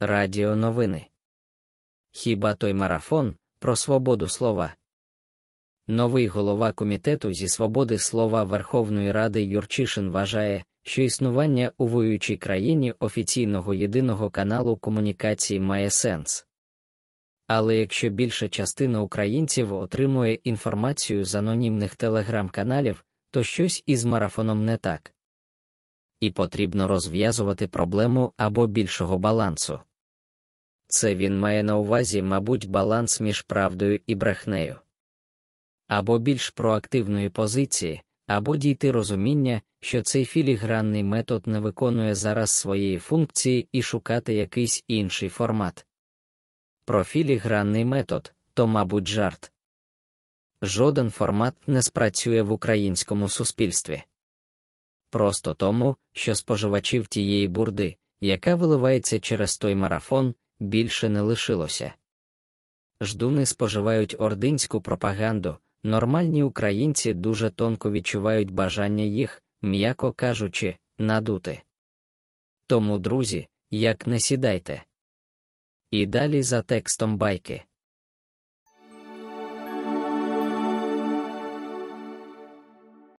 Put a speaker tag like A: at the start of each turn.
A: Радіо новини. Хіба той марафон про свободу слова? Новий голова комітету зі свободи слова Верховної Ради Юрчишин вважає, що існування у воюючій країні офіційного єдиного каналу комунікації має сенс. Але якщо більша частина українців отримує інформацію з анонімних телеграм-каналів, то щось із марафоном не так. І потрібно розв'язувати проблему або більшого балансу. Це він має на увазі, мабуть, баланс між правдою і брехнею. Або більш проактивної позиції, або дійти розуміння, що цей філігранний метод не виконує зараз своєї функції і шукати якийсь інший формат. Про філігранний метод то, мабуть, жарт. Жоден формат не спрацює в українському суспільстві. Просто тому, що споживачів тієї бурди, яка виливається через той марафон, більше не лишилося. Ждуни споживають ординську пропаганду, нормальні українці дуже тонко відчувають бажання їх, м'яко кажучи, надути. Тому, друзі, як не сідайте. І далі за текстом байки.